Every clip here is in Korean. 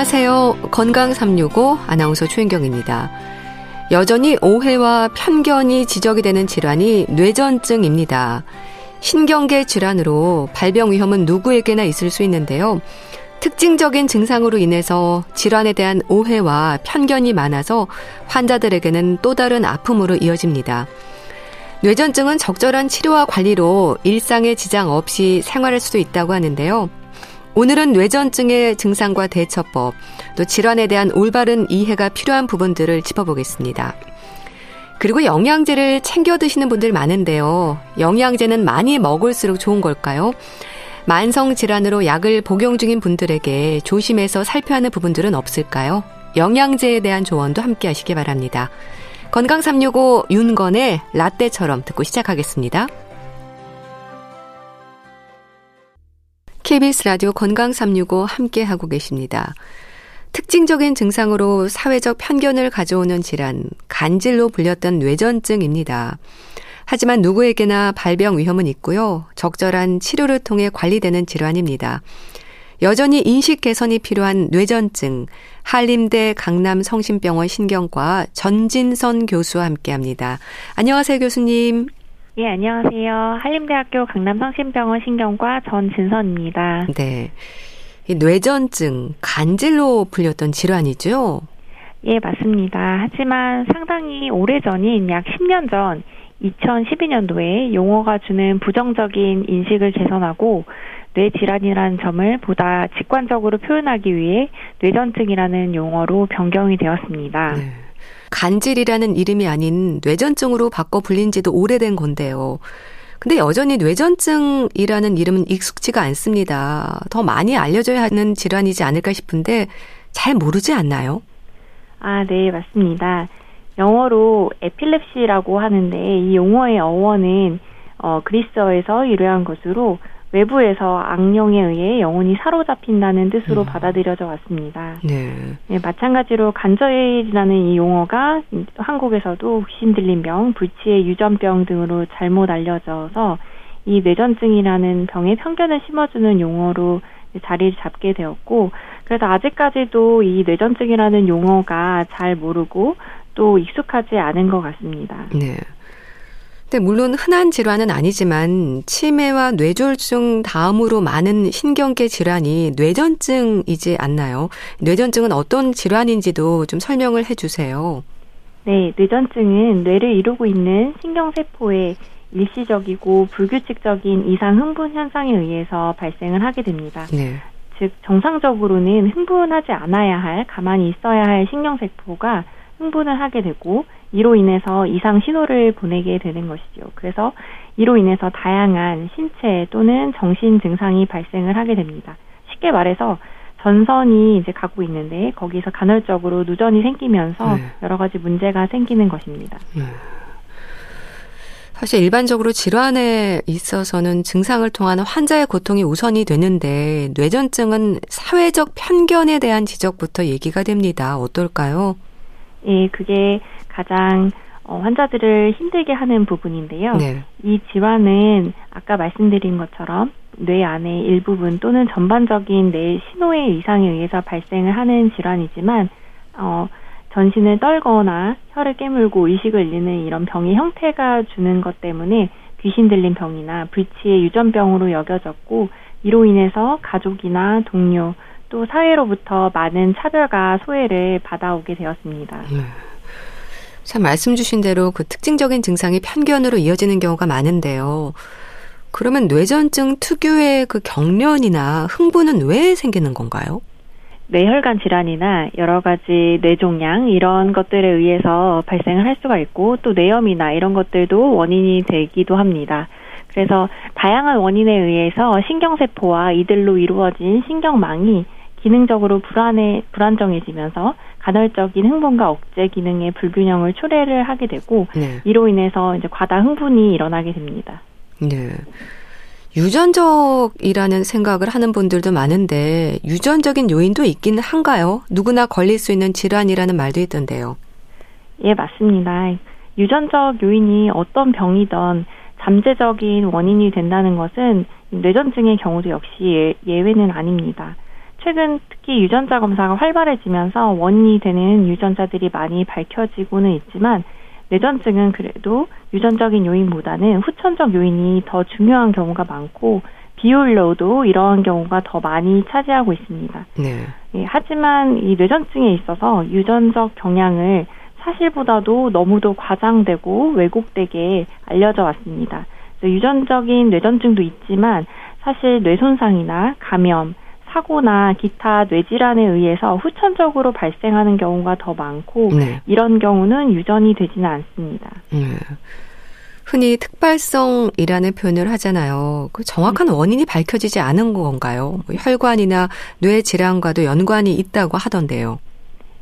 안녕하세요. 건강 365 아나운서 최인경입니다. 여전히 오해와 편견이 지적이 되는 질환이 뇌전증입니다. 신경계 질환으로 발병 위험은 누구에게나 있을 수 있는데요. 특징적인 증상으로 인해서 질환에 대한 오해와 편견이 많아서 환자들에게는 또 다른 아픔으로 이어집니다. 뇌전증은 적절한 치료와 관리로 일상에 지장 없이 생활할 수도 있다고 하는데요. 오늘은 뇌전증의 증상과 대처법, 또 질환에 대한 올바른 이해가 필요한 부분들을 짚어보겠습니다. 그리고 영양제를 챙겨 드시는 분들 많은데요. 영양제는 많이 먹을수록 좋은 걸까요? 만성 질환으로 약을 복용 중인 분들에게 조심해서 살펴야 하는 부분들은 없을까요? 영양제에 대한 조언도 함께 하시기 바랍니다. 건강 365 윤건의 라떼처럼 듣고 시작하겠습니다. KBS 라디오 건강 365 함께 하고 계십니다. 특징적인 증상으로 사회적 편견을 가져오는 질환, 간질로 불렸던 뇌전증입니다. 하지만 누구에게나 발병 위험은 있고요. 적절한 치료를 통해 관리되는 질환입니다. 여전히 인식 개선이 필요한 뇌전증, 한림대 강남성심병원 신경과 전진선 교수와 함께 합니다. 안녕하세요, 교수님. 예, 안녕하세요. 한림대학교 강남성심병원 신경과 전진선입니다. 네. 뇌전증, 간질로 불렸던 질환이죠? 예, 맞습니다. 하지만 상당히 오래전인 약 10년 전 2012년도에 용어가 주는 부정적인 인식을 개선하고 뇌질환이라는 점을 보다 직관적으로 표현하기 위해 뇌전증이라는 용어로 변경이 되었습니다. 네. 간질이라는 이름이 아닌 뇌전증으로 바꿔 불린 지도 오래된 건데요. 근데 여전히 뇌전증이라는 이름은 익숙지가 않습니다. 더 많이 알려져야 하는 질환이지 않을까 싶은데 잘 모르지 않나요? 아, 네, 맞습니다. 영어로 에필lep시라고 하는데 이 용어의 어원은 어, 그리스어에서 유래한 것으로 외부에서 악령에 의해 영혼이 사로잡힌다는 뜻으로 음. 받아들여져 왔습니다. 네. 네. 마찬가지로 간절이라는 이 용어가 한국에서도 귀신 들린 병, 불치의 유전병 등으로 잘못 알려져서 이 뇌전증이라는 병에 편견을 심어주는 용어로 자리를 잡게 되었고, 그래서 아직까지도 이 뇌전증이라는 용어가 잘 모르고 또 익숙하지 않은 것 같습니다. 네. 근데 물론 흔한 질환은 아니지만 치매와 뇌졸중 다음으로 많은 신경계 질환이 뇌전증이지 않나요? 뇌전증은 어떤 질환인지도 좀 설명을 해 주세요. 네, 뇌전증은 뇌를 이루고 있는 신경세포의 일시적이고 불규칙적인 이상 흥분 현상에 의해서 발생을 하게 됩니다. 네. 즉 정상적으로는 흥분하지 않아야 할 가만히 있어야 할 신경세포가 흥분을 하게 되고 이로 인해서 이상 신호를 보내게 되는 것이죠. 그래서 이로 인해서 다양한 신체 또는 정신 증상이 발생을 하게 됩니다. 쉽게 말해서 전선이 이제 가고 있는데 거기서 간헐적으로 누전이 생기면서 네. 여러 가지 문제가 생기는 것입니다. 네. 사실 일반적으로 질환에 있어서는 증상을 통한 환자의 고통이 우선이 되는데 뇌전증은 사회적 편견에 대한 지적부터 얘기가 됩니다. 어떨까요? 예, 그게 가장 어, 환자들을 힘들게 하는 부분인데요. 네. 이 질환은 아까 말씀드린 것처럼 뇌 안의 일부분 또는 전반적인 뇌 신호의 이상에 의해서 발생을 하는 질환이지만 어, 전신을 떨거나 혀를 깨물고 의식을 잃는 이런 병의 형태가 주는 것 때문에 귀신 들린 병이나 불치의 유전병으로 여겨졌고 이로 인해서 가족이나 동료 또 사회로부터 많은 차별과 소외를 받아오게 되었습니다. 네. 참 말씀 주신 대로 그 특징적인 증상이 편견으로 이어지는 경우가 많은데요. 그러면 뇌전증 특유의 그 경련이나 흥분은 왜 생기는 건가요? 뇌혈관 질환이나 여러 가지 뇌종양 이런 것들에 의해서 발생을 할 수가 있고 또 뇌염이나 이런 것들도 원인이 되기도 합니다. 그래서 다양한 원인에 의해서 신경세포와 이들로 이루어진 신경망이 기능적으로 불안해 불안정해지면서 간헐적인 흥분과 억제 기능의 불균형을 초래를 하게 되고 네. 이로 인해서 이제 과다 흥분이 일어나게 됩니다. 네. 유전적이라는 생각을 하는 분들도 많은데 유전적인 요인도 있긴 한가요? 누구나 걸릴 수 있는 질환이라는 말도 있던데요. 예, 맞습니다. 유전적 요인이 어떤 병이든 잠재적인 원인이 된다는 것은 뇌전증의 경우도 역시 예, 예외는 아닙니다. 최근 특히 유전자 검사가 활발해지면서 원인이 되는 유전자들이 많이 밝혀지고는 있지만 뇌전증은 그래도 유전적인 요인보다는 후천적 요인이 더 중요한 경우가 많고 비율로도 이러한 경우가 더 많이 차지하고 있습니다. 네. 예, 하지만 이 뇌전증에 있어서 유전적 경향을 사실보다도 너무도 과장되고 왜곡되게 알려져 왔습니다. 유전적인 뇌전증도 있지만 사실 뇌 손상이나 감염, 사고나 기타 뇌질환에 의해서 후천적으로 발생하는 경우가 더 많고 네. 이런 경우는 유전이 되지는 않습니다. 네. 흔히 특발성이라는 표현을 하잖아요. 그 정확한 네. 원인이 밝혀지지 않은 건가요? 뭐 혈관이나 뇌 질환과도 연관이 있다고 하던데요.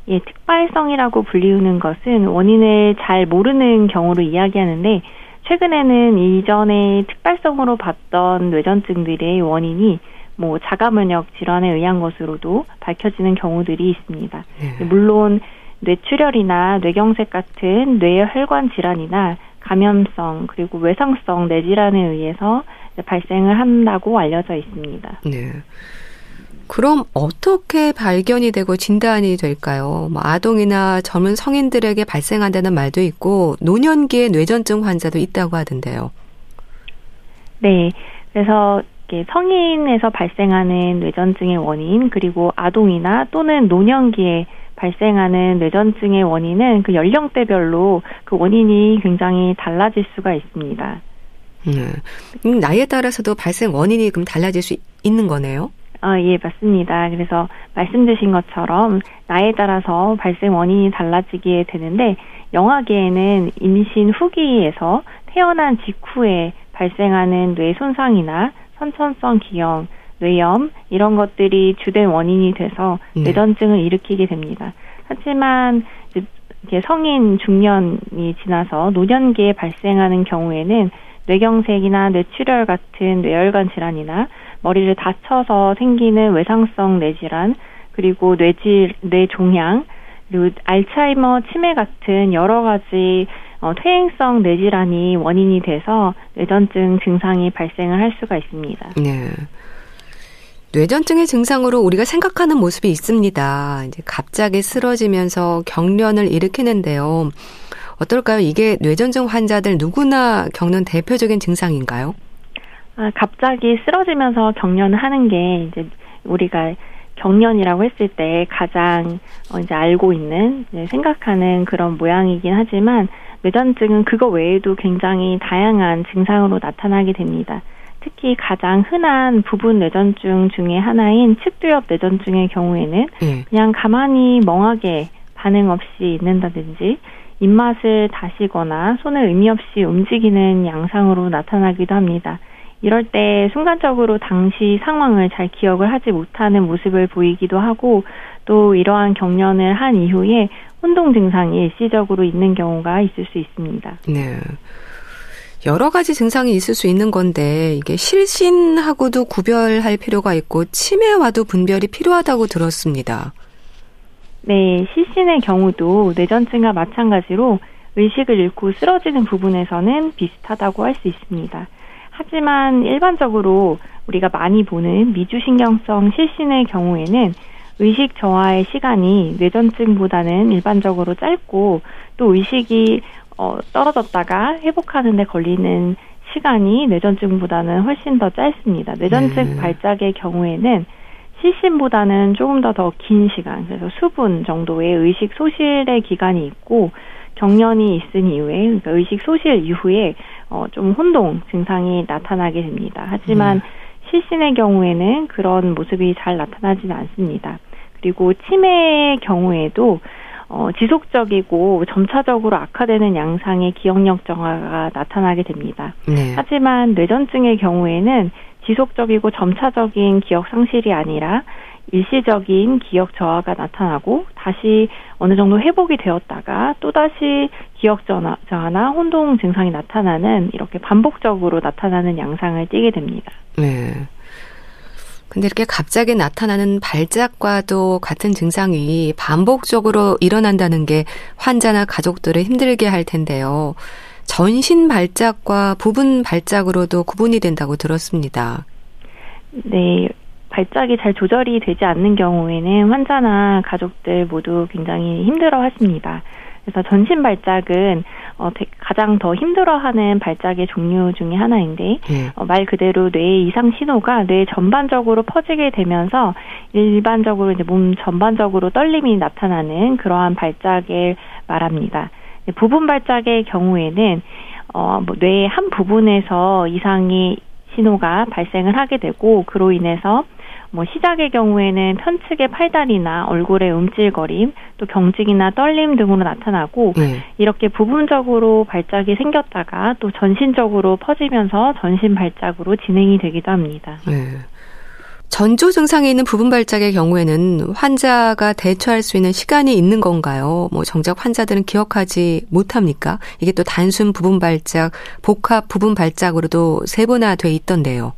예, 특발성이라고 불리우는 것은 원인을 잘 모르는 경우로 이야기하는데 최근에는 이전에 특발성으로 봤던 뇌전증들의 원인이 뭐 자가 면역 질환에 의한 것으로도 밝혀지는 경우들이 있습니다. 네. 물론 뇌출혈이나 뇌경색 같은 뇌혈관 질환이나 감염성 그리고 외상성 뇌질환에 의해서 발생을 한다고 알려져 있습니다. 네. 그럼 어떻게 발견이 되고 진단이 될까요? 뭐 아동이나 젊은 성인들에게 발생한다는 말도 있고 노년기의 뇌전증 환자도 있다고 하던데요. 네. 그래서 성인에서 발생하는 뇌전증의 원인 그리고 아동이나 또는 노년기에 발생하는 뇌전증의 원인은 그 연령대별로 그 원인이 굉장히 달라질 수가 있습니다. 네. 나이에 따라서도 발생 원인이 그럼 달라질 수 있는 거네요? 아, 예, 맞습니다. 그래서 말씀 주신 것처럼 나이에 따라서 발생 원인이 달라지게 되는데 영아계에는 임신 후기에서 태어난 직후에 발생하는 뇌 손상이나 선천성 기형, 뇌염 이런 것들이 주된 원인이 돼서 네. 뇌전증을 일으키게 됩니다. 하지만 이제 성인 중년이 지나서 노년기에 발생하는 경우에는 뇌경색이나 뇌출혈 같은 뇌혈관 질환이나 머리를 다쳐서 생기는 외상성 뇌질환 그리고 뇌질 뇌종양 그리고 알츠하이머 치매 같은 여러 가지 어, 퇴행성 뇌질환이 원인이 돼서 뇌전증 증상이 발생을 할 수가 있습니다. 네. 뇌전증의 증상으로 우리가 생각하는 모습이 있습니다. 이제 갑자기 쓰러지면서 경련을 일으키는데요. 어떨까요? 이게 뇌전증 환자들 누구나 겪는 대표적인 증상인가요? 아, 갑자기 쓰러지면서 경련을 하는 게 이제 우리가 경련이라고 했을 때 가장 어, 이제 알고 있는 이제 생각하는 그런 모양이긴 하지만 뇌전증은 그거 외에도 굉장히 다양한 증상으로 나타나게 됩니다. 특히 가장 흔한 부분 뇌전증 중에 하나인 측두엽 뇌전증의 경우에는 네. 그냥 가만히 멍하게 반응 없이 있는다든지 입맛을 다시거나 손을 의미 없이 움직이는 양상으로 나타나기도 합니다. 이럴 때 순간적으로 당시 상황을 잘 기억을 하지 못하는 모습을 보이기도 하고 또 이러한 경련을 한 이후에 혼동 증상이 일시적으로 있는 경우가 있을 수 있습니다. 네. 여러 가지 증상이 있을 수 있는 건데 이게 실신하고도 구별할 필요가 있고 치매와도 분별이 필요하다고 들었습니다. 네, 실신의 경우도 뇌전증과 마찬가지로 의식을 잃고 쓰러지는 부분에서는 비슷하다고 할 수 있습니다. 하지만 일반적으로 우리가 많이 보는 미주신경성 실신의 경우에는 의식 저하의 시간이 뇌전증보다는 일반적으로 짧고 또 의식이 어, 떨어졌다가 회복하는데 걸리는 시간이 뇌전증보다는 훨씬 더 짧습니다. 뇌전증 네. 발작의 경우에는 실신보다는 조금 더 더 긴 시간, 그래서 수분 정도의 의식 소실의 기간이 있고 경련이 있은 이후에 그러니까 의식 소실 이후에 어, 좀 혼동 증상이 나타나게 됩니다. 하지만 음. 실신의 경우에는 그런 모습이 잘 나타나지는 않습니다. 그리고 치매의 경우에도 어, 지속적이고 점차적으로 악화되는 양상의 기억력 정화가 나타나게 됩니다. 네. 하지만 뇌전증의 경우에는 지속적이고 점차적인 기억 상실이 아니라 일시적인 기억 저하가 나타나고 다시 어느 정도 회복이 되었다가 또다시 기억 저하나 혼동 증상이 나타나는 이렇게 반복적으로 나타나는 양상을 띠게 됩니다. 네. 근데 이렇게 갑자기 나타나는 발작과도 같은 증상이 반복적으로 일어난다는 게 환자나 가족들을 힘들게 할 텐데요. 전신 발작과 부분 발작으로도 구분이 된다고 들었습니다. 네. 발작이 잘 조절이 되지 않는 경우에는 환자나 가족들 모두 굉장히 힘들어 하십니다. 그래서 전신 발작은 어, 가장 더 힘들어하는 발작의 종류 중의 하나인데 네. 어, 말 그대로 뇌의 이상 신호가 뇌 전반적으로 퍼지게 되면서 일반적으로 이제 몸 전반적으로 떨림이 나타나는 그러한 발작을 말합니다. 부분 발작의 경우에는 어, 뭐 뇌의 한 부분에서 이상의 신호가 발생을 하게 되고 그로 인해서 뭐 시작의 경우에는 편측의 팔다리나 얼굴의 움찔거림, 또 경직이나 떨림 등으로 나타나고 네. 이렇게 부분적으로 발작이 생겼다가 또 전신적으로 퍼지면서 전신 발작으로 진행이 되기도 합니다. 네. 전조 증상이 있는 부분 발작의 경우에는 환자가 대처할 수 있는 시간이 있는 건가요? 뭐 정작 환자들은 기억하지 못합니까? 이게 또 단순 부분 발작, 복합 부분 발작으로도 세분화돼 있던데요.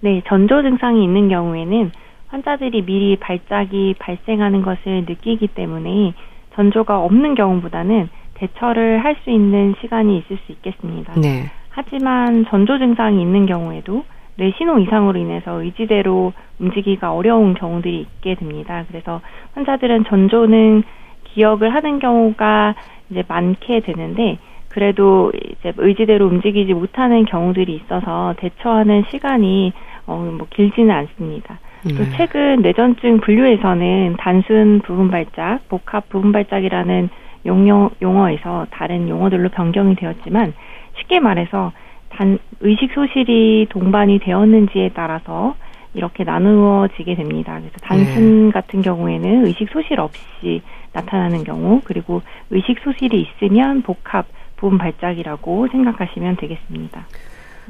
네, 전조 증상이 있는 경우에는 환자들이 미리 발작이 발생하는 것을 느끼기 때문에 전조가 없는 경우보다는 대처를 할 수 있는 시간이 있을 수 있겠습니다. 네. 하지만 전조 증상이 있는 경우에도 뇌 신호 이상으로 인해서 의지대로 움직이기가 어려운 경우들이 있게 됩니다. 그래서 환자들은 전조는 기억을 하는 경우가 이제 많게 되는데 그래도 이제 의지대로 움직이지 못하는 경우들이 있어서 대처하는 시간이 어, 뭐 길지는 않습니다. 네. 또 최근 뇌전증 분류에서는 단순 부분 발작, 복합 부분 발작이라는 용어, 용어에서 다른 용어들로 변경이 되었지만 쉽게 말해서 단 의식 소실이 동반이 되었는지에 따라서 이렇게 나누어지게 됩니다. 그래서 단순 네. 같은 경우에는 의식 소실 없이 나타나는 경우, 그리고 의식 소실이 있으면 복합 부분 발작이라고 생각하시면 되겠습니다.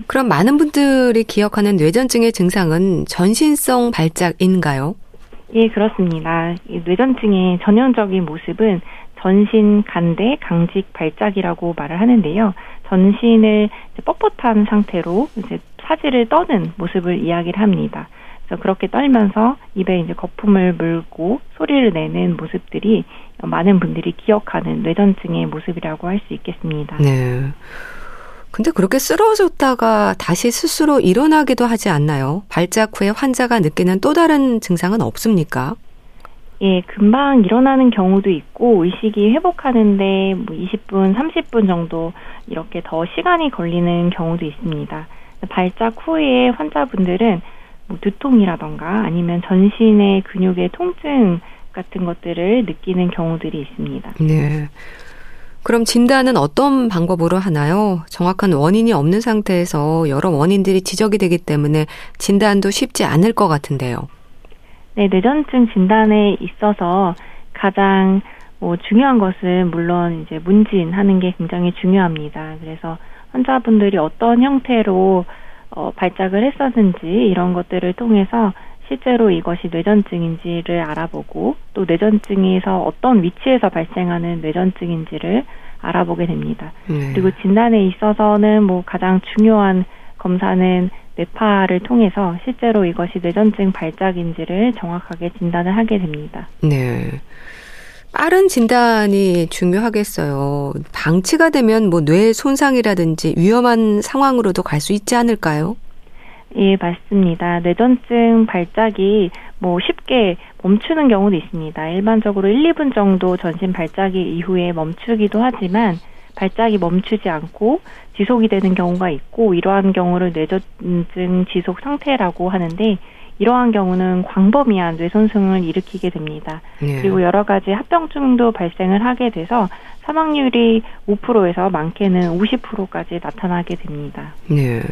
그럼 많은 분들이 기억하는 뇌전증의 증상은 전신성 발작인가요? 예, 그렇습니다. 뇌전증의 전형적인 모습은 전신 간대 강직 발작이라고 말을 하는데요. 전신을 뻣뻣한 상태로 이제 사지를 떠는 모습을 이야기를 합니다. 그래서 그렇게 떨면서 입에 이제 거품을 물고 소리를 내는 모습들이 많은 분들이 기억하는 뇌전증의 모습이라고 할 수 있겠습니다. 네. 근데 그렇게 쓰러졌다가 다시 스스로 일어나기도 하지 않나요? 발작 후에 환자가 느끼는 또 다른 증상은 없습니까? 예, 금방 일어나는 경우도 있고 의식이 회복하는데 뭐 20분, 30분 정도 이렇게 더 시간이 걸리는 경우도 있습니다. 발작 후에 환자분들은 뭐 두통이라던가 아니면 전신의 근육의 통증 같은 것들을 느끼는 경우들이 있습니다. 네. 그럼 진단은 어떤 방법으로 하나요? 정확한 원인이 없는 상태에서 여러 원인들이 지적이 되기 때문에 진단도 쉽지 않을 것 같은데요. 네, 뇌전증 진단에 있어서 가장 뭐 중요한 것은 물론 이제 문진하는 게 굉장히 중요합니다. 그래서 환자분들이 어떤 형태로 어, 발작을 했었는지 이런 것들을 통해서 실제로 이것이 뇌전증인지를 알아보고 또 뇌전증에서 어떤 위치에서 발생하는 뇌전증인지를 알아보게 됩니다. 네. 그리고 진단에 있어서는 뭐 가장 중요한 검사는 뇌파를 통해서 실제로 이것이 뇌전증 발작인지를 정확하게 진단을 하게 됩니다. 네. 빠른 진단이 중요하겠어요. 방치가 되면 뭐 뇌 손상이라든지 위험한 상황으로도 갈 수 있지 않을까요? 예, 맞습니다. 뇌전증 발작이 뭐 쉽게 멈추는 경우도 있습니다. 일반적으로 1, 2분 정도 전신 발작이 이후에 멈추기도 하지만 발작이 멈추지 않고 지속이 되는 경우가 있고 이러한 경우를 뇌전증 지속 상태라고 하는데 이러한 경우는 광범위한 뇌손상을 일으키게 됩니다. 네. 그리고 여러 가지 합병증도 발생을 하게 돼서 사망률이 5%에서 많게는 50%까지 나타나게 됩니다. 네.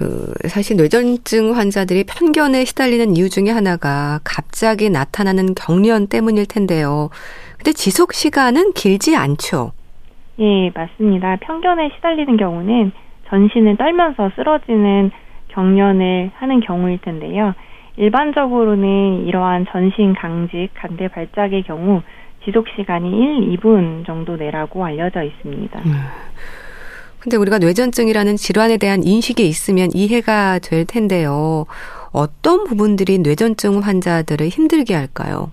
그 사실 뇌전증 환자들이 편견에 시달리는 이유 중에 하나가 갑자기 나타나는 경련 때문일 텐데요. 근데 지속 시간은 길지 않죠. 예, 맞습니다. 편견에 시달리는 경우는 전신을 떨면서 쓰러지는 경련을 하는 경우일 텐데요. 일반적으로는 이러한 전신 강직 간대 발작의 경우 지속 시간이 1, 2분 정도 내라고 알려져 있습니다. 음. 근데 우리가 뇌전증이라는 질환에 대한 인식이 있으면 이해가 될 텐데요. 어떤 부분들이 뇌전증 환자들을 힘들게 할까요?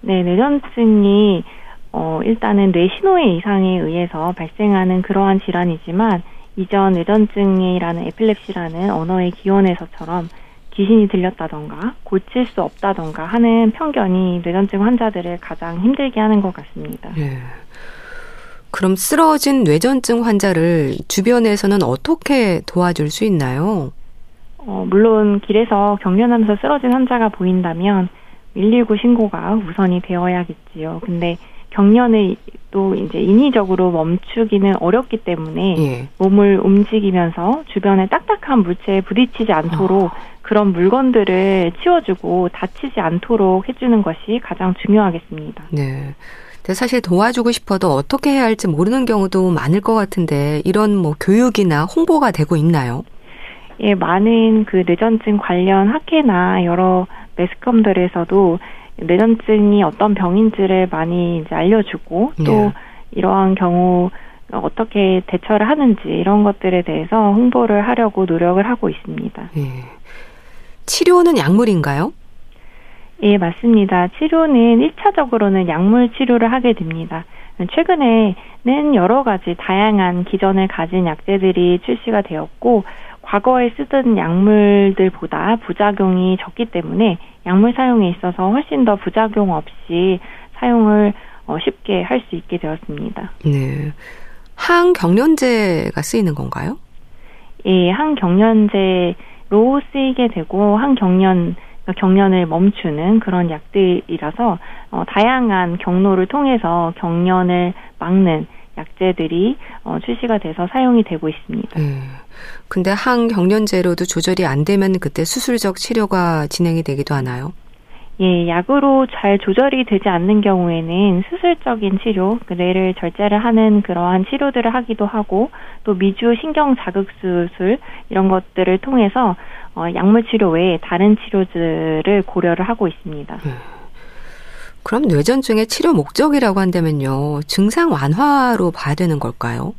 네, 뇌전증이 어, 일단은 뇌 신호의 이상에 의해서 발생하는 그러한 질환이지만 이전 뇌전증이라는 에필lep시라는 언어의 기원에서처럼 귀신이 들렸다던가 고칠 수 없다던가 하는 편견이 뇌전증 환자들을 가장 힘들게 하는 것 같습니다. 네. 그럼 쓰러진 뇌전증 환자를 주변에서는 어떻게 도와줄 수 있나요? 어, 물론 길에서 경련하면서 쓰러진 환자가 보인다면 119 신고가 우선이 되어야겠지요. 근데 경련을 또 이제 인위적으로 멈추기는 어렵기 때문에 예. 몸을 움직이면서 주변에 딱딱한 물체에 부딪히지 않도록 어. 그런 물건들을 치워주고 다치지 않도록 해주는 것이 가장 중요하겠습니다. 네. 사실 도와주고 싶어도 어떻게 해야 할지 모르는 경우도 많을 것 같은데 이런 뭐 교육이나 홍보가 되고 있나요? 예, 많은 그 뇌전증 관련 학회나 여러 매스컴들에서도 뇌전증이 어떤 병인지를 많이 이제 알려주고 또 네. 이러한 경우 어떻게 대처를 하는지 이런 것들에 대해서 홍보를 하려고 노력을 하고 있습니다. 예. 치료는 약물인가요? 예, 맞습니다. 치료는 1차적으로는 약물 치료를 하게 됩니다. 최근에는 여러 가지 다양한 기전을 가진 약제들이 출시가 되었고 과거에 쓰던 약물들보다 부작용이 적기 때문에 약물 사용에 있어서 훨씬 더 부작용 없이 사용을 어, 쉽게 할 수 있게 되었습니다. 네. 항경련제가 쓰이는 건가요? 예, 항경련제로 쓰이게 되고 항경련 경련을 멈추는 그런 약들이라서 어, 다양한 경로를 통해서 경련을 막는 약제들이 어, 출시가 돼서 사용이 되고 있습니다. 음. 근데 항경련제로도 조절이 안 되면 그때 수술적 치료가 진행이 되기도 하나요? 예, 약으로 잘 조절이 되지 않는 경우에는 수술적인 치료, 그 뇌를 절제를 하는 그러한 치료들을 하기도 하고 또 미주 신경 자극 수술 이런 것들을 통해서 어, 약물 치료 외에 다른 치료들을 고려를 하고 있습니다. 음. 그럼 뇌전증의 치료 목적이라고 한다면요. 증상 완화로 봐야 되는 걸까요?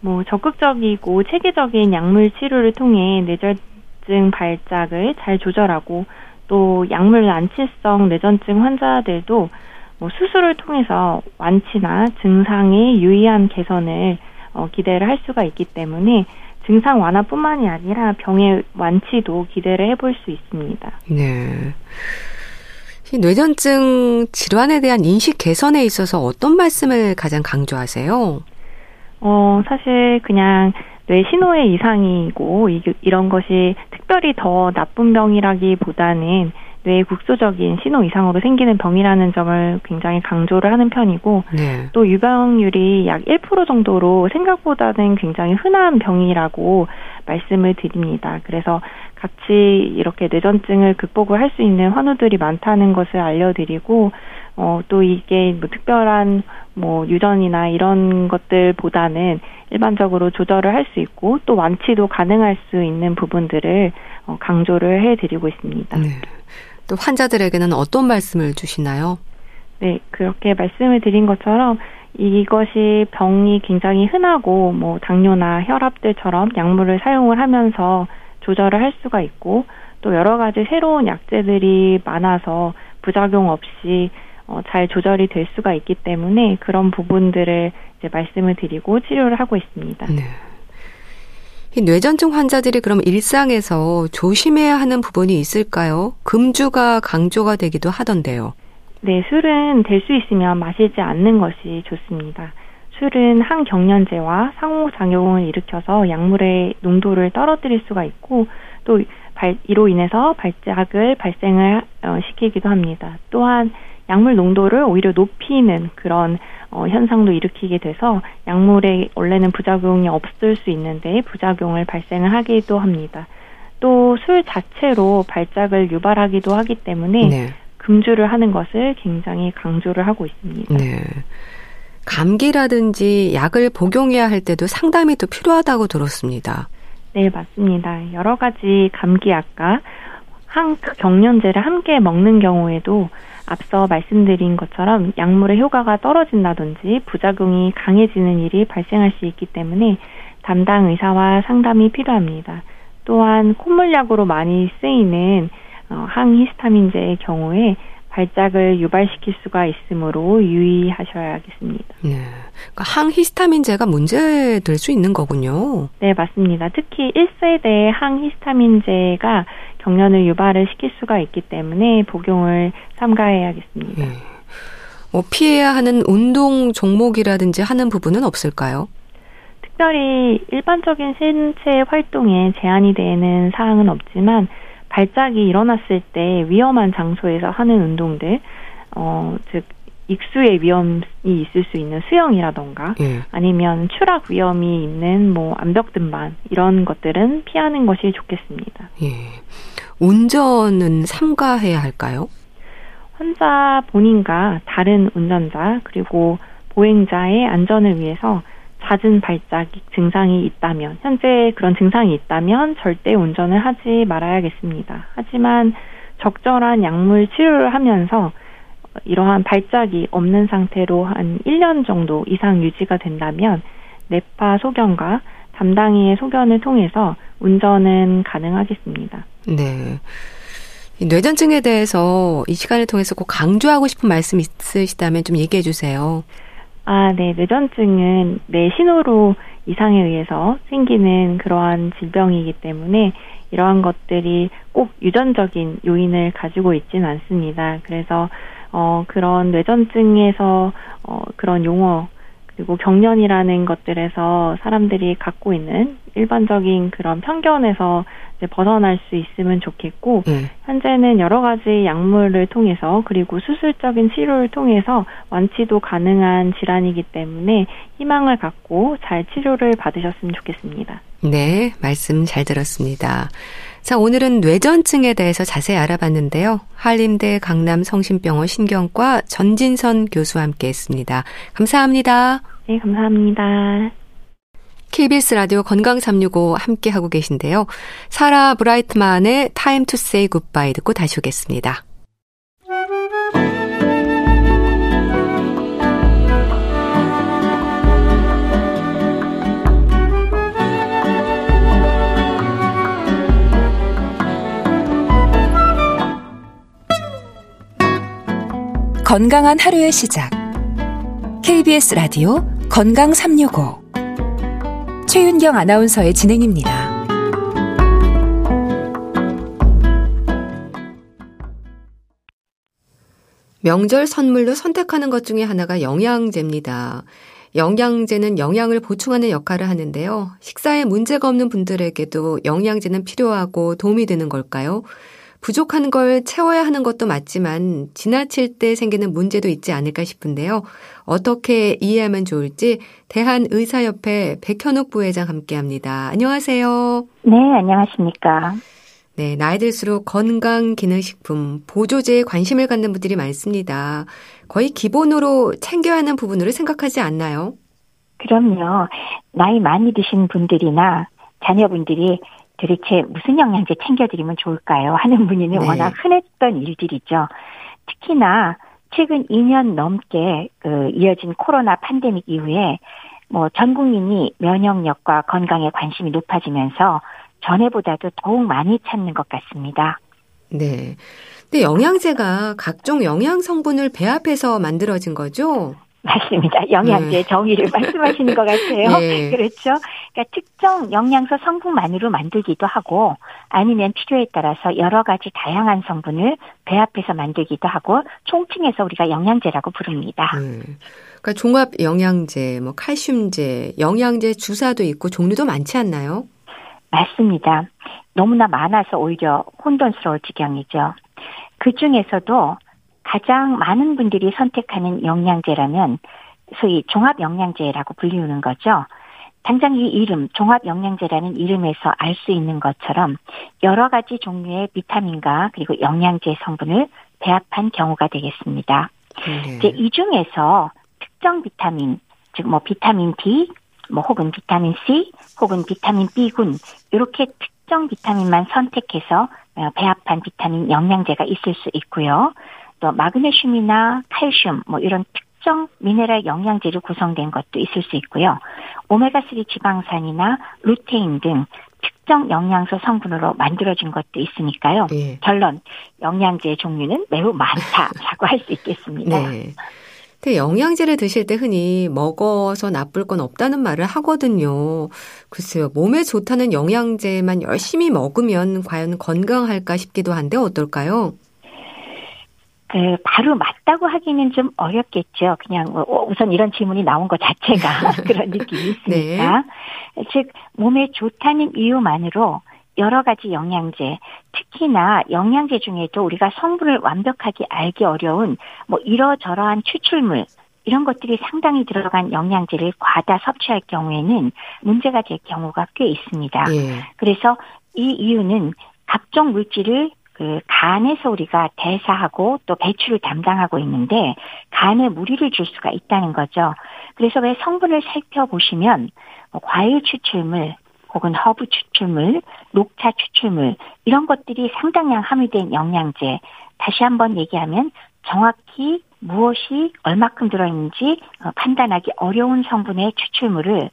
뭐 적극적이고 체계적인 약물 치료를 통해 뇌전증 발작을 잘 조절하고 또 약물 난치성 뇌전증 환자들도 뭐 수술을 통해서 완치나 증상의 유의한 개선을 어, 기대를 할 수가 있기 때문에 증상 완화뿐만이 아니라 병의 완치도 기대를 해볼 수 있습니다. 네. 뇌전증 질환에 대한 인식 개선에 있어서 어떤 말씀을 가장 강조하세요? 어, 사실 그냥 뇌 신호의 이상이고 이, 이런 것이 특별히 더 나쁜 병이라기보다는 뇌 국소적인 신호 이상으로 생기는 병이라는 점을 굉장히 강조를 하는 편이고 네. 또 유병률이 약 1% 정도로 생각보다는 굉장히 흔한 병이라고 말씀을 드립니다. 그래서 같이 이렇게 뇌전증을 극복을 할 수 있는 환우들이 많다는 것을 알려드리고 어, 또 이게 뭐 특별한 뭐 유전이나 이런 것들보다는 일반적으로 조절을 할 수 있고 또 완치도 가능할 수 있는 부분들을 어, 강조를 해드리고 있습니다. 네. 또 환자들에게는 어떤 말씀을 주시나요? 네, 그렇게 말씀을 드린 것처럼 이것이 병이 굉장히 흔하고 뭐 당뇨나 혈압들처럼 약물을 사용을 하면서 조절을 할 수가 있고 또 여러 가지 새로운 약제들이 많아서 부작용 없이 어, 잘 조절이 될 수가 있기 때문에 그런 부분들을 이제 말씀을 드리고 치료를 하고 있습니다. 네. 이 뇌전증 환자들이 그럼 일상에서 조심해야 하는 부분이 있을까요? 금주가 강조가 되기도 하던데요. 네, 술은 될 수 있으면 마시지 않는 것이 좋습니다. 술은 항경련제와 상호작용을 일으켜서 약물의 농도를 떨어뜨릴 수가 있고 또 발, 이로 인해서 발작을 발생을 어, 시키기도 합니다. 또한 약물 농도를 오히려 높이는 그런 어, 현상도 일으키게 돼서 약물에 원래는 부작용이 없을 수 있는데 부작용을 발생을 하기도 합니다. 또 술 자체로 발작을 유발하기도 하기 때문에 네. 금주를 하는 것을 굉장히 강조를 하고 있습니다. 네. 감기라든지 약을 복용해야 할 때도 상담이 또 필요하다고 들었습니다. 네, 맞습니다. 여러 가지 감기약과 항경련제를 함께 먹는 경우에도 앞서 말씀드린 것처럼 약물의 효과가 떨어진다든지 부작용이 강해지는 일이 발생할 수 있기 때문에 담당 의사와 상담이 필요합니다. 또한 콧물약으로 많이 쓰이는 어, 항히스타민제의 경우에 발작을 유발시킬 수가 있으므로 유의하셔야겠습니다. 네. 그러니까 항히스타민제가 문제될 수 있는 거군요. 네, 맞습니다. 특히 1세대 항히스타민제가 경련을 유발을 시킬 수가 있기 때문에 복용을 삼가해야겠습니다. 네. 뭐 피해야 하는 운동 종목이라든지 하는 부분은 없을까요? 특별히 일반적인 신체 활동에 제한이 되는 사항은 없지만 발작이 일어났을 때 위험한 장소에서 하는 운동들, 어, 즉 익수의 위험이 있을 수 있는 수영이라던가 예. 아니면 추락 위험이 있는 뭐 암벽 등반 이런 것들은 피하는 것이 좋겠습니다. 예. 운전은 삼가해야 할까요? 혼자 본인과 다른 운전자 그리고 보행자의 안전을 위해서 잦은 발작 증상이 있다면 현재 그런 증상이 있다면 절대 운전을 하지 말아야겠습니다. 하지만 적절한 약물 치료를 하면서 이러한 발작이 없는 상태로 한 1년 정도 이상 유지가 된다면 뇌파 소견과 담당이의 소견을 통해서 운전은 가능하겠습니다. 네. 뇌전증에 대해서 이 시간을 통해서 꼭 강조하고 싶은 말씀 있으시다면 좀 얘기해 주세요. 아, 네. 뇌전증은 뇌 신호로 이상에 의해서 생기는 그러한 질병이기 때문에 이러한 것들이 꼭 유전적인 요인을 가지고 있지는 않습니다. 그래서 어, 그런 뇌전증에서 어, 그런 용어 그리고 경련이라는 것들에서 사람들이 갖고 있는 일반적인 그런 편견에서 벗어날 수 있으면 좋겠고 네. 현재는 여러 가지 약물을 통해서 그리고 수술적인 치료를 통해서 완치도 가능한 질환이기 때문에 희망을 갖고 잘 치료를 받으셨으면 좋겠습니다. 네, 말씀 잘 들었습니다. 자, 오늘은 뇌전증에 대해서 자세히 알아봤는데요. 한림대 강남 성심병원 신경과 전진선 교수와 함께 했습니다. 감사합니다. 네, 감사합니다. KBS 라디오 건강 365 함께 하고 계신데요. 사라 브라이트만의 Time to Say Goodbye 듣고 다시 오겠습니다. 건강한 하루의 시작. KBS 라디오 건강 365. 최윤경 아나운서의 진행입니다. 명절 선물로 선택하는 것 중에 하나가 영양제입니다. 영양제는 영양을 보충하는 역할을 하는데요. 식사에 문제가 없는 분들에게도 영양제는 필요하고 도움이 되는 걸까요? 부족한 걸 채워야 하는 것도 맞지만 지나칠 때 생기는 문제도 있지 않을까 싶은데요. 어떻게 이해하면 좋을지 대한의사협회 백현욱 부회장 함께 합니다. 안녕하세요. 네, 안녕하십니까. 네, 나이 들수록 건강 기능식품, 보조제에 관심을 갖는 분들이 많습니다. 거의 기본으로 챙겨야 하는 부분으로 생각하지 않나요? 그럼요. 나이 많이 드신 분들이나 자녀분들이 도대체 무슨 영양제 챙겨드리면 좋을까요? 하는 문의는 네. 워낙 흔했던 일들이죠. 특히나 최근 2년 넘게 그 이어진 코로나 팬데믹 이후에 뭐 전 국민이 면역력과 건강에 관심이 높아지면서 전에보다도 더욱 많이 찾는 것 같습니다. 네. 근데 영양제가 각종 영양 성분을 배합해서 만들어진 거죠? 맞습니다. 영양제 네. 정의를 말씀하시는 것 같아요. 네. 그렇죠. 그러니까 특정 영양소 성분만으로 만들기도 하고 아니면 필요에 따라서 여러 가지 다양한 성분을 배합해서 만들기도 하고 총칭해서 우리가 영양제라고 부릅니다. 네. 그러니까 종합 영양제, 뭐 칼슘제, 영양제 주사도 있고 종류도 많지 않나요? 맞습니다. 너무나 많아서 오히려 혼돈스러울 지경이죠. 그 중에서도 가장 많은 분들이 선택하는 영양제라면 소위 종합 영양제라고 불리우는 거죠. 당장 이 이름, 종합 영양제라는 이름에서 알 수 있는 것처럼 여러 가지 종류의 비타민과 그리고 영양제 성분을 배합한 경우가 되겠습니다. 네. 이제 이 중에서 특정 비타민, 즉 뭐 비타민 D, 뭐 혹은 비타민 C, 혹은 비타민 B군 이렇게 특정 비타민만 선택해서 어, 배합한 비타민 영양제가 있을 수 있고요. 또 마그네슘이나 칼슘 뭐 이런 특정 미네랄 영양제로 구성된 것도 있을 수 있고요. 오메가3 지방산이나 루테인 등 특정 영양소 성분으로 만들어진 것도 있으니까요. 네. 결론 영양제 종류는 매우 많다라고 할 수 있겠습니다. 네. 근데 영양제를 드실 때 흔히 먹어서 나쁠 건 없다는 말을 하거든요. 글쎄요, 몸에 좋다는 영양제만 열심히 먹으면 과연 건강할까 싶기도 한데 어떨까요? 그 바로 맞다고 하기는 좀 어렵겠죠. 그냥 뭐, 어, 우선 이런 질문이 나온 것 자체가 그런 느낌이 있으니까. 네. 즉 몸에 좋다는 이유만으로 여러 가지 영양제, 특히나 영양제 중에도 우리가 성분을 완벽하게 알기 어려운 뭐 이러저러한 추출물 이런 것들이 상당히 들어간 영양제를 과다 섭취할 경우에는 문제가 될 경우가 꽤 있습니다. 예. 그래서 이 이유는 각종 물질을 그 간에서 우리가 대사하고 또 배출을 담당하고 있는데 간에 무리를 줄 수가 있다는 거죠. 그래서 왜 성분을 살펴보시면 뭐 과일 추출물, 혹은 허브 추출물, 녹차 추출물 이런 것들이 상당량 함유된 영양제 다시 한번 얘기하면 정확히 무엇이 얼마큼 들어있는지 어, 판단하기 어려운 성분의 추출물을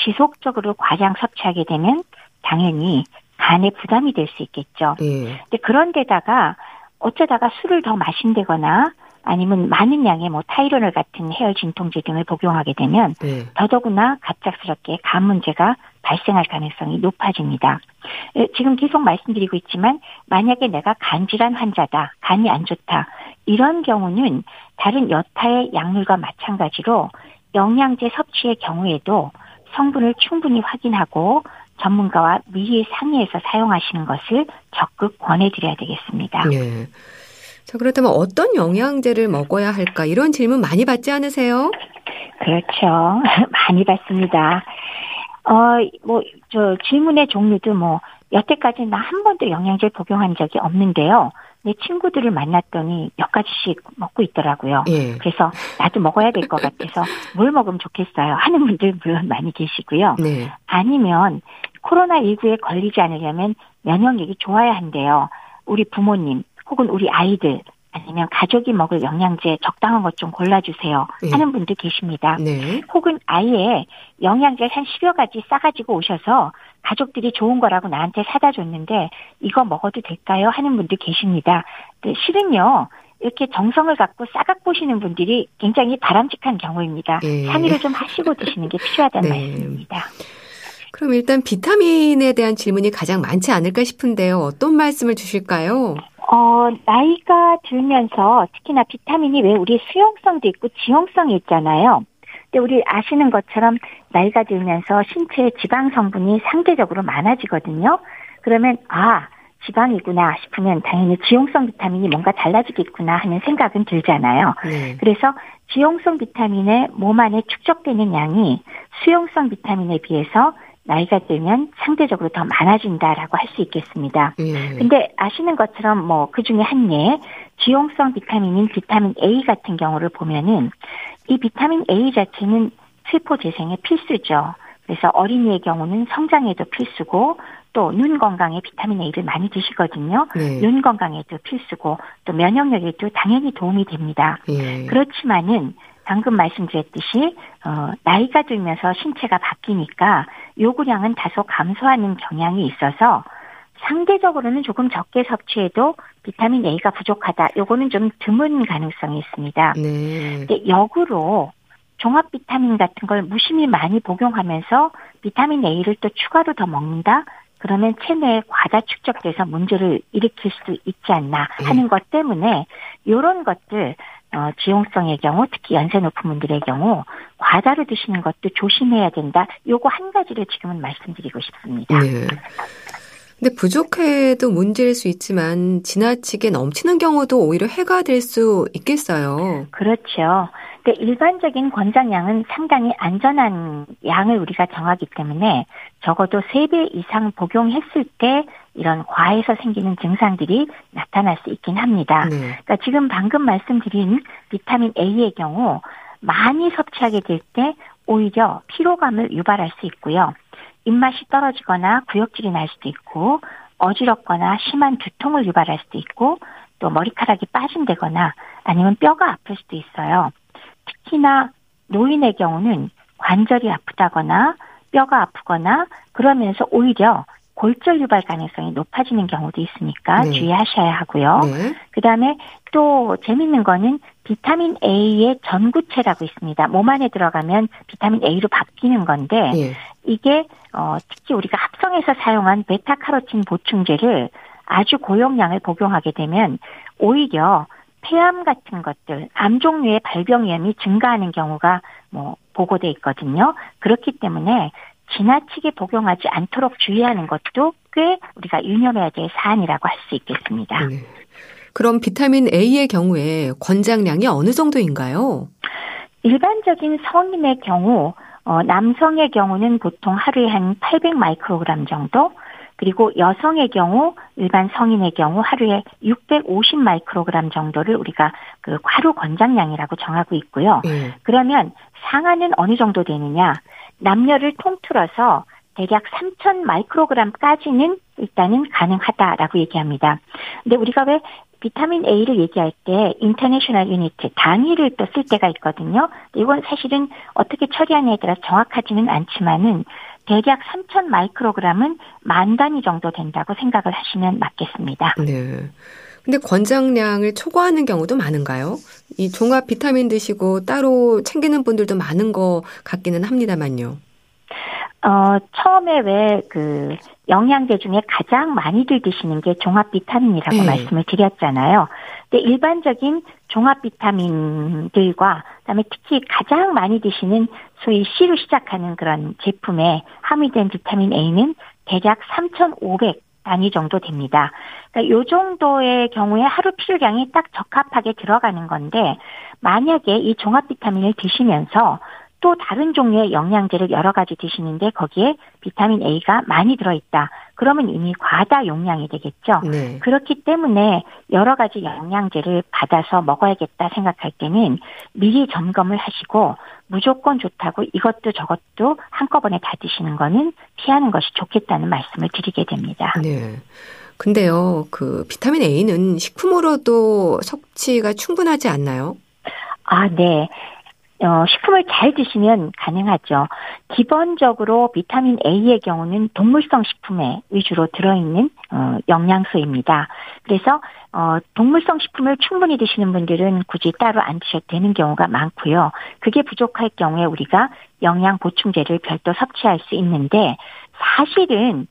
지속적으로 과장 섭취하게 되면 당연히 간에 부담이 될 수 있겠죠. 예. 근데 그런데다가 어쩌다가 술을 더 마신다거나 아니면 많은 양의 뭐 타이로놀 같은 해열 진통제 등을 복용하게 되면 네. 더더구나 갑작스럽게 간 문제가 발생할 가능성이 높아집니다. 지금 계속 말씀드리고 있지만 만약에 내가 간 질환 환자다, 간이 안 좋다 이런 경우는 다른 여타의 약물과 마찬가지로 영양제 섭취의 경우에도 성분을 충분히 확인하고 전문가와 미리 상의해서 사용하시는 것을 적극 권해드려야 되겠습니다. 네. 자, 그렇다면 어떤 영양제를 먹어야 할까? 이런 질문 많이 받지 않으세요? 그렇죠. 많이 받습니다. 어, 뭐, 저 질문의 종류도 뭐, 여태까지 나 한 번도 영양제 복용한 적이 없는데요. 내 친구들을 만났더니 몇 가지씩 먹고 있더라고요. 예. 그래서 나도 먹어야 될 것 같아서 뭘 먹으면 좋겠어요 하는 분들 물론 많이 계시고요. 네. 아니면 코로나19에 걸리지 않으려면 면역력이 좋아야 한대요. 우리 부모님, 혹은 우리 아이들 아니면 가족이 먹을 영양제 적당한 것 좀 골라주세요 네. 하는 분도 계십니다. 네. 혹은 아예 영양제 한 10여 가지 싸가지고 오셔서 가족들이 좋은 거라고 나한테 사다 줬는데 이거 먹어도 될까요? 하는 분도 계십니다. 네, 실은요. 이렇게 정성을 갖고 싸각 보시는 분들이 굉장히 바람직한 경우입니다. 네. 상의를 좀 하시고 드시는 게 필요하다는 네. 말씀입니다. 그럼 일단 비타민에 대한 질문이 가장 많지 않을까 싶은데요. 어떤 말씀을 주실까요? 어, 나이가 들면서 특히나 비타민이 왜 우리 수용성도 있고 지용성이 있잖아요. 근데 우리 아시는 것처럼 나이가 들면서 신체의 지방 성분이 상대적으로 많아지거든요. 그러면 아, 지방이구나 싶으면 당연히 지용성 비타민이 뭔가 달라지겠구나 하는 생각은 들잖아요. 네. 그래서 지용성 비타민의 몸 안에 축적되는 양이 수용성 비타민에 비해서 나이가 들면 상대적으로 더 많아진다라고 할 수 있겠습니다. 예. 근데 아시는 것처럼 뭐 그 중에 한 예, 지용성 비타민인 비타민 A 같은 경우를 보면은 이 비타민 A 자체는 세포 재생에 필수죠. 그래서 어린이의 경우는 성장에도 필수고 또 눈 건강에 비타민 A를 많이 드시거든요. 네. 눈 건강에도 필수고 또 면역력에도 당연히 도움이 됩니다. 네. 그렇지만은 방금 말씀드렸듯이 어, 나이가 들면서 신체가 바뀌니까 요구량은 다소 감소하는 경향이 있어서 상대적으로는 조금 적게 섭취해도 비타민 A가 부족하다. 요거는 좀 드문 가능성이 있습니다. 네. 근데 역으로 종합 비타민 같은 걸 무심히 많이 복용하면서 비타민 A를 또 추가로 더 먹는다? 그러면 체내에 과다 축적돼서 문제를 일으킬 수도 있지 않나 하는 네. 것 때문에 이런 것들 어, 지용성의 경우 특히 연세 높은 분들의 경우 과다로 드시는 것도 조심해야 된다. 요거 한 가지를 지금은 말씀드리고 싶습니다. 네. 근데 부족해도 문제일 수 있지만 지나치게 넘치는 경우도 오히려 해가 될 수 있겠어요. 그렇죠. 근데 일반적인 권장량은 상당히 안전한 양을 우리가 정하기 때문에 적어도 3배 이상 복용했을 때 이런 과에서 생기는 증상들이 나타날 수 있긴 합니다. 네. 그러니까 지금 방금 말씀드린 비타민 A의 경우 많이 섭취하게 될 때 오히려 피로감을 유발할 수 있고요. 입맛이 떨어지거나 구역질이 날 수도 있고 어지럽거나 심한 두통을 유발할 수도 있고 또 머리카락이 빠진다거나 아니면 뼈가 아플 수도 있어요. 특히나 노인의 경우는 관절이 아프다거나 뼈가 아프거나 그러면서 오히려 골절 유발 가능성이 높아지는 경우도 있으니까 네. 주의하셔야 하고요. 네. 그다음에 또 재밌는 거는 비타민 A의 전구체라고 있습니다. 몸 안에 들어가면 비타민 A로 바뀌는 건데 예. 이게 어, 특히 우리가 합성해서 사용한 베타카로틴 보충제를 아주 고용량을 복용하게 되면 오히려 폐암 같은 것들, 암 종류의 발병 위험이 증가하는 경우가 뭐 보고돼 있거든요. 그렇기 때문에 지나치게 복용하지 않도록 주의하는 것도 꽤 우리가 유념해야 될 사안이라고 할 수 있겠습니다. 네. 그럼 비타민 A의 경우에 권장량이 어느 정도인가요? 일반적인 성인의 경우 어, 남성의 경우는 보통 하루에 한 800 마이크로그램 정도, 그리고 여성의 경우 일반 성인의 경우 하루에 650 마이크로그램 정도를 우리가 그 하루 권장량이라고 정하고 있고요. 예. 그러면 상한은 어느 정도 되느냐? 남녀를 통틀어서 대략 3,000 마이크로그램까지는 일단은 가능하다라고 얘기합니다. 근데 우리가 왜 비타민 A를 얘기할 때 international unit 단위를 또 쓸 때가 있거든요. 이건 사실은 어떻게 처리하느냐에 따라 정확하지는 않지만은 대략 3,000 마이크로그램은 만 단위 정도 된다고 생각을 하시면 맞겠습니다. 네. 근데 권장량을 초과하는 경우도 많은가요? 이 종합 비타민 드시고 따로 챙기는 분들도 많은 것 같기는 합니다만요. 어, 처음에 왜 그 영양제 중에 가장 많이들 드시는 게 종합 비타민이라고 네. 말씀을 드렸잖아요. 근데 일반적인 종합 비타민들과 그다음에 특히 가장 많이 드시는 소위 C로 시작하는 그런 제품에 함유된 비타민 A는 대략 3,500 단위 정도 됩니다. 그러니까 요 정도의 경우에 하루 필요량이 딱 적합하게 들어가는 건데 만약에 이 종합 비타민을 드시면서 또 다른 종류의 영양제를 여러 가지 드시는데 거기에 비타민 A가 많이 들어있다. 그러면 이미 과다 용량이 되겠죠. 네. 그렇기 때문에 여러 가지 영양제를 받아서 먹어야겠다 생각할 때는 미리 점검을 하시고 무조건 좋다고 이것도 저것도 한꺼번에 다 드시는 거는 피하는 것이 좋겠다는 말씀을 드리게 됩니다. 네. 근데요, 그 비타민 A는 식품으로도 섭취가 충분하지 않나요? 아, 네. 어, 식품을 잘 드시면 가능하죠. 기본적으로 비타민 A의 경우는 동물성 식품에 위주로 들어있는 어, 영양소입니다. 그래서 어, 동물성 식품을 충분히 드시는 분들은 굳이 따로 안 드셔도 되는 경우가 많고요. 그게 부족할 경우에 우리가 영양 보충제를 별도 섭취할 수 있는데 사실은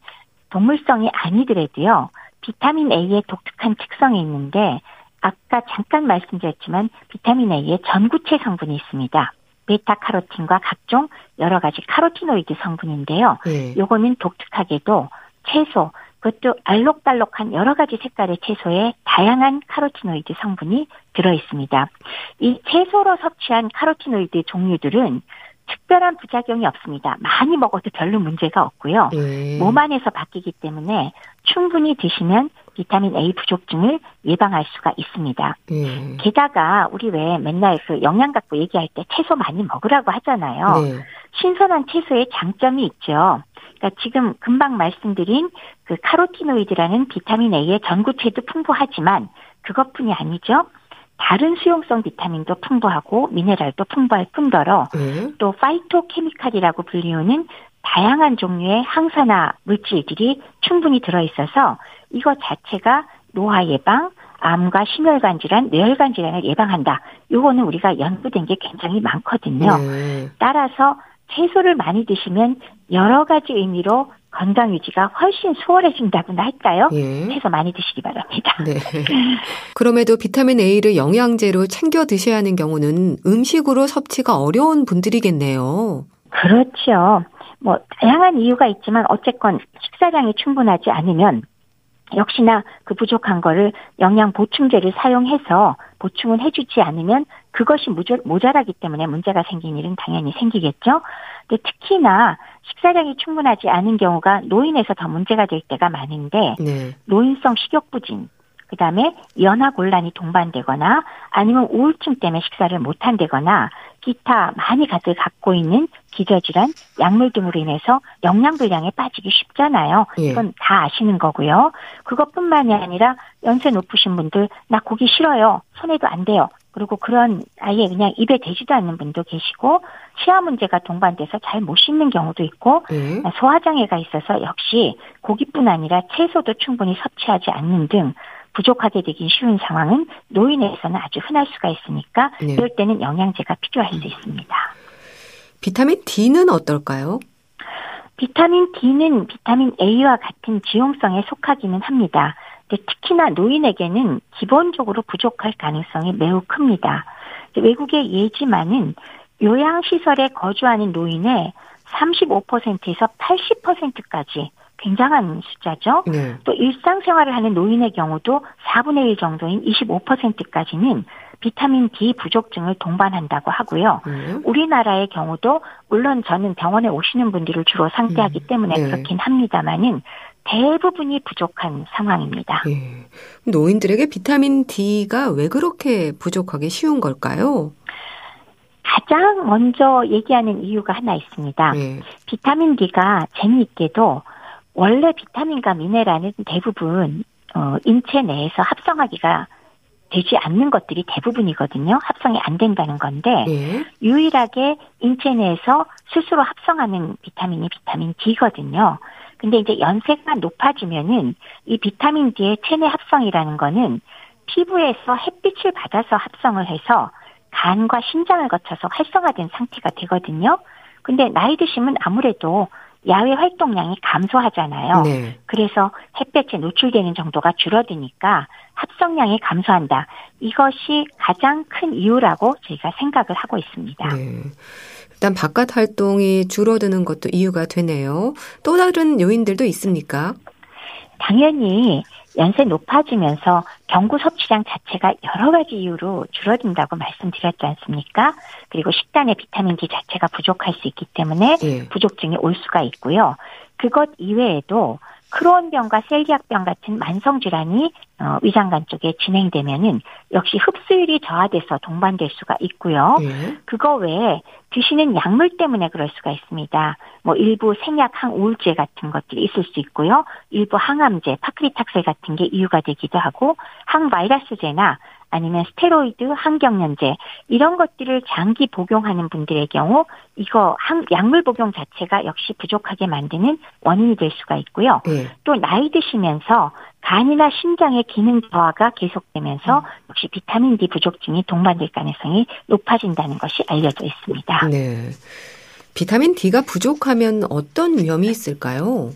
동물성이 아니더라도요. 비타민 A의 독특한 특성이 있는데 아까 잠깐 말씀드렸지만 비타민 A에 전구체 성분이 있습니다. 베타카로틴과 각종 여러 가지 카로티노이드 성분인데요. 네. 요거는 독특하게도 채소, 그것도 알록달록한 여러 가지 색깔의 채소에 다양한 카로티노이드 성분이 들어 있습니다. 이 채소로 섭취한 카로티노이드 종류들은 특별한 부작용이 없습니다. 많이 먹어도 별로 문제가 없고요. 네. 몸 안에서 바뀌기 때문에 충분히 드시면 비타민 A 부족증을 예방할 수가 있습니다. 네. 게다가 우리 왜 맨날 그 영양 갖고 얘기할 때 채소 많이 먹으라고 하잖아요. 네. 신선한 채소의 장점이 있죠. 그러니까 지금 금방 말씀드린 그 카로티노이드라는 비타민 A의 전구체도 풍부하지만 그것뿐이 아니죠. 다른 수용성 비타민도 풍부하고 미네랄도 풍부할 뿐더러 네. 또 파이토케미칼이라고 불리우는 다양한 종류의 항산화 물질들이 충분히 들어있어서 이거 자체가 노화 예방, 암과 심혈관 질환, 뇌혈관 질환을 예방한다. 요거는 우리가 연구된 게 굉장히 많거든요. 네. 따라서 채소를 많이 드시면 여러 가지 의미로 건강 유지가 훨씬 수월해진다고나 할까요? 예. 채소 많이 드시기 바랍니다. 네. 그럼에도 비타민 A를 영양제로 챙겨 드셔야 하는 경우는 음식으로 섭취가 어려운 분들이겠네요. 그렇죠. 뭐 다양한 이유가 있지만 어쨌건 식사량이 충분하지 않으면 역시나 그 부족한 거를 영양 보충제를 사용해서 보충을 해주지 않으면 그것이 모자라기 때문에 문제가 생긴 일은 당연히 생기겠죠. 근데 특히나 식사량이 충분하지 않은 경우가 노인에서 더 문제가 될 때가 많은데 네. 노인성 식욕 부진, 그 다음에 연하 곤란이 동반되거나 아니면 우울증 때문에 식사를 못 한다거나 기타 많이 가득 갖고 있는 기저질환, 약물 등으로 인해서 영양 불량에 빠지기 쉽잖아요. 예. 이건 다 아시는 거고요. 그것뿐만이 아니라 연세 높으신 분들 나 고기 싫어요. 손해도 안 돼요. 그리고 그런 아예 그냥 입에 대지도 않는 분도 계시고 치아 문제가 동반돼서 잘 못 씹는 경우도 있고 네. 소화장애가 있어서 역시 고기뿐 아니라 채소도 충분히 섭취하지 않는 등 부족하게 되긴 쉬운 상황은 노인에서는 아주 흔할 수가 있으니까 네. 이럴 때는 영양제가 필요할 수 있습니다. 비타민 D는 어떨까요? 비타민 D는 비타민 A와 같은 지용성에 속하기는 합니다. 특히나 노인에게는 기본적으로 부족할 가능성이 매우 큽니다. 외국의 예지만은 요양시설에 거주하는 노인의 35%에서 80%까지 굉장한 숫자죠. 네. 또 일상생활을 하는 노인의 경우도 4분의 1 정도인 25%까지는 비타민 D 부족증을 동반한다고 하고요. 네. 우리나라의 경우도 물론 저는 병원에 오시는 분들을 주로 상대하기 음, 때문에 네. 그렇긴 합니다만은 대부분이 부족한 상황입니다. 예. 노인들에게 비타민 D가 왜 그렇게 부족하기 쉬운 걸까요? 가장 먼저 얘기하는 이유가 하나 있습니다. 예. 비타민 D가 재미있게도 원래 비타민과 미네랄은 대부분 어, 인체 내에서 합성하기가 되지 않는 것들이 대부분이거든요. 합성이 안 된다는 건데 예. 유일하게 인체 내에서 스스로 합성하는 비타민이 비타민 D거든요. 근데 이제 연세가 높아지면은 이 비타민 D의 체내 합성이라는 거는 피부에서 햇빛을 받아서 합성을 해서 간과 신장을 거쳐서 활성화된 상태가 되거든요. 근데 나이 드시면 아무래도 야외 활동량이 감소하잖아요. 네. 그래서 햇볕에 노출되는 정도가 줄어드니까 합성량이 감소한다. 이것이 가장 큰 이유라고 저희가 생각을 하고 있습니다. 네. 일단 바깥 활동이 줄어드는 것도 이유가 되네요. 또 다른 요인들도 있습니까? 당연히 연세 높아지면서 경구 섭취량 자체가 여러 가지 이유로 줄어든다고 말씀드렸지 않습니까? 그리고 식단에 비타민 D 자체가 부족할 수 있기 때문에 예. 부족증이 올 수가 있고요. 그것 이외에도 크로온병과 셀리악병 같은 만성 질환이 어, 위장관 쪽에 진행되면은 역시 흡수율이 저하돼서 동반될 수가 있고요. 예. 그거 외에 드시는 약물 때문에 그럴 수가 있습니다. 뭐 일부 생약 항우울제 같은 것들이 있을 수 있고요. 일부 항암제, 파크리탁셀 같은 게 이유가 되기도 하고 항바이러스제나 아니면 스테로이드, 항경련제 이런 것들을 장기 복용하는 분들의 경우 이거 항, 약물 복용 자체가 역시 부족하게 만드는 원인이 될 수가 있고요. 예. 또 나이 드시면서 간이나 심장의 기능 저하가 계속되면서 역시 비타민 D 부족증이 동반될 가능성이 높아진다는 것이 알려져 있습니다. 네. 비타민 D가 부족하면 어떤 위험이 있을까요?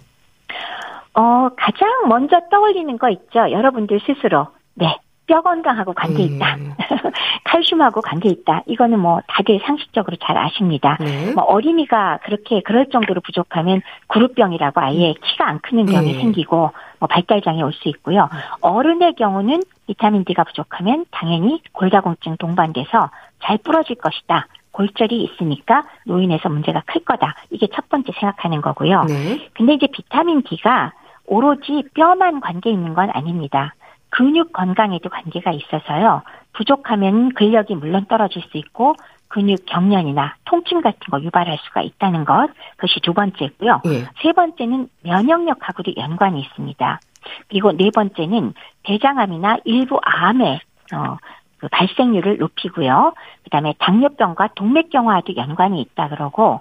어, 가장 먼저 떠올리는 거 있죠. 여러분들 스스로. 네. 뼈 건강하고 관계 있다. 예. 칼슘하고 관계 있다. 이거는 뭐 다들 상식적으로 잘 아십니다. 네. 뭐 어린이가 그렇게 그럴 정도로 부족하면 구루병이라고 아예 키가 안 크는 병이 네. 생기고 뭐 발달장애 올 수 있고요. 어른의 경우는 비타민 D가 부족하면 당연히 골다공증 동반돼서 잘 부러질 것이다. 골절이 있으니까 노인에서 문제가 클 거다. 이게 첫 번째 생각하는 거고요. 네. 근데 이제 비타민 D가 오로지 뼈만 관계 있는 건 아닙니다. 근육 건강에도 관계가 있어서요. 부족하면 근력이 물론 떨어질 수 있고 근육 경련이나 통증 같은 거 유발할 수가 있다는 것. 그것이 두 번째고요. 예. 세 번째는 면역력하고도 연관이 있습니다. 그리고 네 번째는 대장암이나 일부 암의 어, 그 발생률을 높이고요. 그다음에 당뇨병과 동맥경화와도 연관이 있다 그러고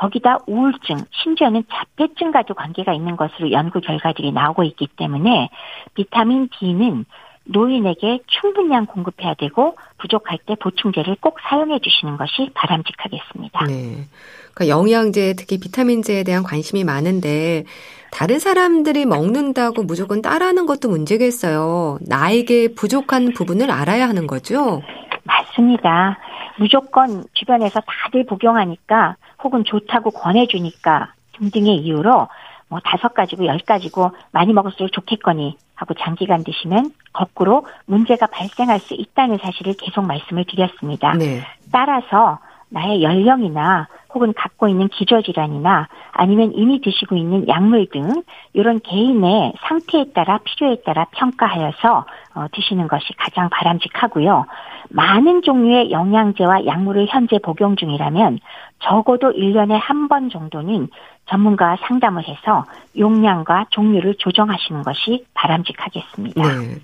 거기다 우울증, 심지어는 자폐증과도 관계가 있는 것으로 연구 결과들이 나오고 있기 때문에 비타민 D는 노인에게 충분량 공급해야 되고 부족할 때 보충제를 꼭 사용해 주시는 것이 바람직하겠습니다. 네. 그러니까 영양제, 특히 비타민제에 대한 관심이 많은데 다른 사람들이 먹는다고 무조건 따라하는 것도 문제겠어요. 나에게 부족한 부분을 알아야 하는 거죠. 맞습니다. 무조건 주변에서 다들 복용하니까 혹은 좋다고 권해주니까 등등의 이유로 뭐 다섯 가지고 열 가지고 많이 먹을수록 좋겠거니 하고 장기간 드시면 거꾸로 문제가 발생할 수 있다는 사실을 계속 말씀을 드렸습니다. 네. 따라서 나의 연령이나 혹은 갖고 있는 기저질환이나 아니면 이미 드시고 있는 약물 등 이런 개인의 상태에 따라 필요에 따라 평가하여서 어, 드시는 것이 가장 바람직하고요. 많은 종류의 영양제와 약물을 현재 복용 중이라면 적어도 1년에 한 번 정도는 전문가와 상담을 해서 용량과 종류를 조정하시는 것이 바람직하겠습니다. 네.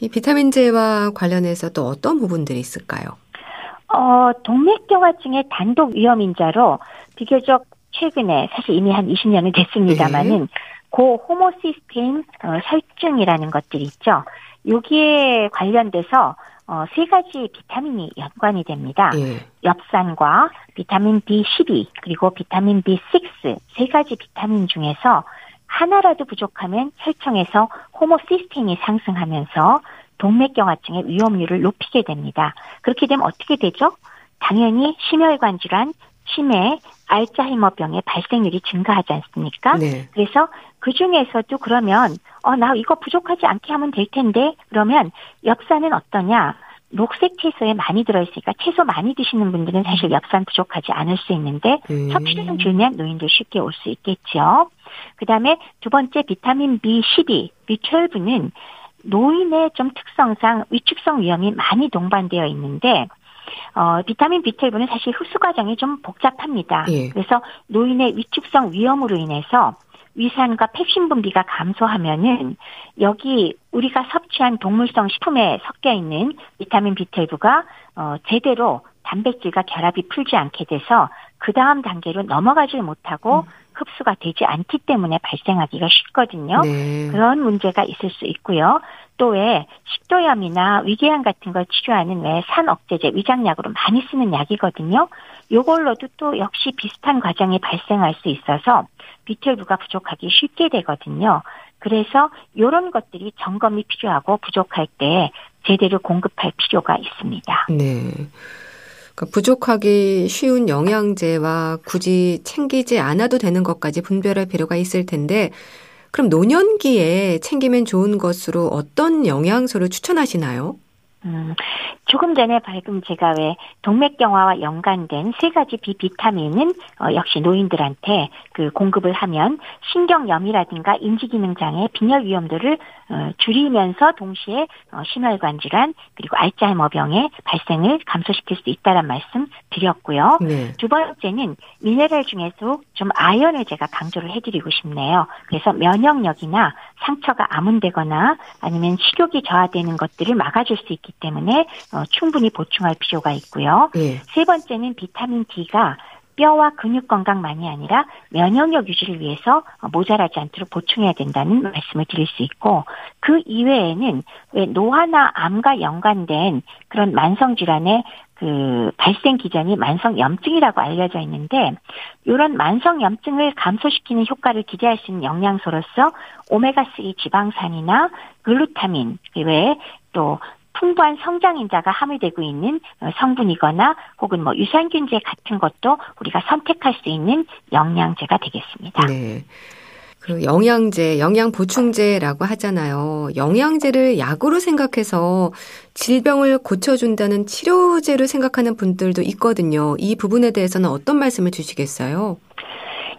이 비타민제와 관련해서 또 어떤 부분들이 있을까요? 어, 동맥경화증의 단독 위험인자로 비교적 최근에 사실 이미 한 20년은 됐습니다만은 네. 고 호모시스테인 어, 혈증이라는 것들이 있죠. 여기에 관련돼서 어, 세 가지 비타민이 연관이 됩니다. 예. 엽산과 비타민 B12 그리고 비타민 B6 세 가지 비타민 중에서 하나라도 부족하면 혈청에서 호모시스틴이 상승하면서 동맥경화증의 위험률을 높이게 됩니다. 그렇게 되면 어떻게 되죠? 당연히 심혈관 질환, 치매, 알츠하이머병의 발생률이 증가하지 않습니까? 네. 그래서 그 중에서도 그러면 어 나 이거 부족하지 않게 하면 될 텐데 그러면 엽산은 어떠냐? 녹색 채소에 많이 들어있으니까 채소 많이 드시는 분들은 사실 엽산 부족하지 않을 수 있는데 음. 섭취량 줄면 노인들 쉽게 올 수 있겠죠. 그 다음에 두 번째 비타민 B12, B12는 노인의 좀 특성상 위축성 위험이 많이 동반되어 있는데 어, 비타민 B12는 사실 흡수 과정이 좀 복잡합니다. 예. 그래서 노인의 위축성 위험으로 인해서 위산과 펩신 분비가 감소하면은 여기 우리가 섭취한 동물성 식품에 섞여 있는 비타민 B12가 어, 제대로 단백질과 결합이 풀지 않게 돼서 그 다음 단계로 넘어가질 못하고 음. 흡수가 되지 않기 때문에 발생하기가 쉽거든요. 네. 그런 문제가 있을 수 있고요. 또 왜 식도염이나 위궤양 같은 걸 치료하는 왜 산억제제 위장약으로 많이 쓰는 약이거든요. 요걸로도 또 역시 비슷한 과정이 발생할 수 있어서 비철부가 부족하기 쉽게 되거든요. 그래서 이런 것들이 점검이 필요하고 부족할 때 제대로 공급할 필요가 있습니다. 네. 그러니까 부족하기 쉬운 영양제와 굳이 챙기지 않아도 되는 것까지 분별할 필요가 있을 텐데 그럼 노년기에 챙기면 좋은 것으로 어떤 영양소를 추천하시나요? 음, 조금 전에 방금 제가 왜 동맥경화와 연관된 세 가지 비비타민은 어, 역시 노인들한테 그 공급을 하면 신경염이라든가 인지기능 장애, 빈혈 위험도를 어, 줄이면서 동시에 어, 심혈관 질환 그리고 알츠하이머병의 발생을 감소시킬 수 있다는 말씀 드렸고요. 네. 두 번째는 미네랄 중에서 좀 아연을 제가 강조를 해드리고 싶네요. 그래서 면역력이나 상처가 아문되거나 아니면 식욕이 저하되는 것들을 막아줄 수 있기 때문에 어, 충분히 보충할 필요가 있고요. 네. 세 번째는 비타민 D가 뼈와 근육 건강만이 아니라 면역력 유지를 위해서 모자라지 않도록 보충해야 된다는 말씀을 드릴 수 있고 그 이외에는 왜 노화나 암과 연관된 그런 만성 질환의 그 발생 기전이 만성 염증이라고 알려져 있는데 이런 만성 염증을 감소시키는 효과를 기대할 수 있는 영양소로서 오메가3 지방산이나 글루타민 그 외에 또 풍부한 성장인자가 함유되고 있는 어, 성분이거나 혹은 뭐 유산균제 같은 것도 우리가 선택할 수 있는 영양제가 되겠습니다. 네. 그 영양제, 영양 보충제라고 하잖아요. 영양제를 약으로 생각해서 질병을 고쳐준다는 치료제를 생각하는 분들도 있거든요. 이 부분에 대해서는 어떤 말씀을 주시겠어요?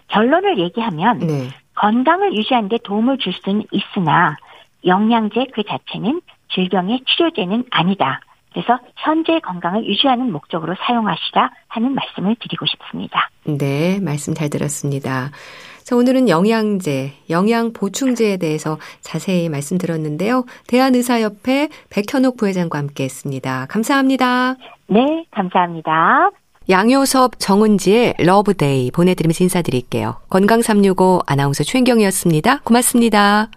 결론을 얘기하면 네. 건강을 유지하는 데 도움을 줄 수는 있으나 영양제 그 자체는 질병의 치료제는 아니다. 그래서 현재 건강을 유지하는 목적으로 사용하시라 하는 말씀을 드리고 싶습니다. 네, 말씀 잘 들었습니다. 자, 오늘은 영양제, 영양 보충제에 대해서 자세히 말씀드렸는데요. 대한의사협회 백현옥 부회장과 함께 했습니다. 감사합니다. 네, 감사합니다. 양요섭 정은지의 Love Day 보내드리면서 인사드릴게요. 건강365 아나운서 최인경이었습니다. 고맙습니다.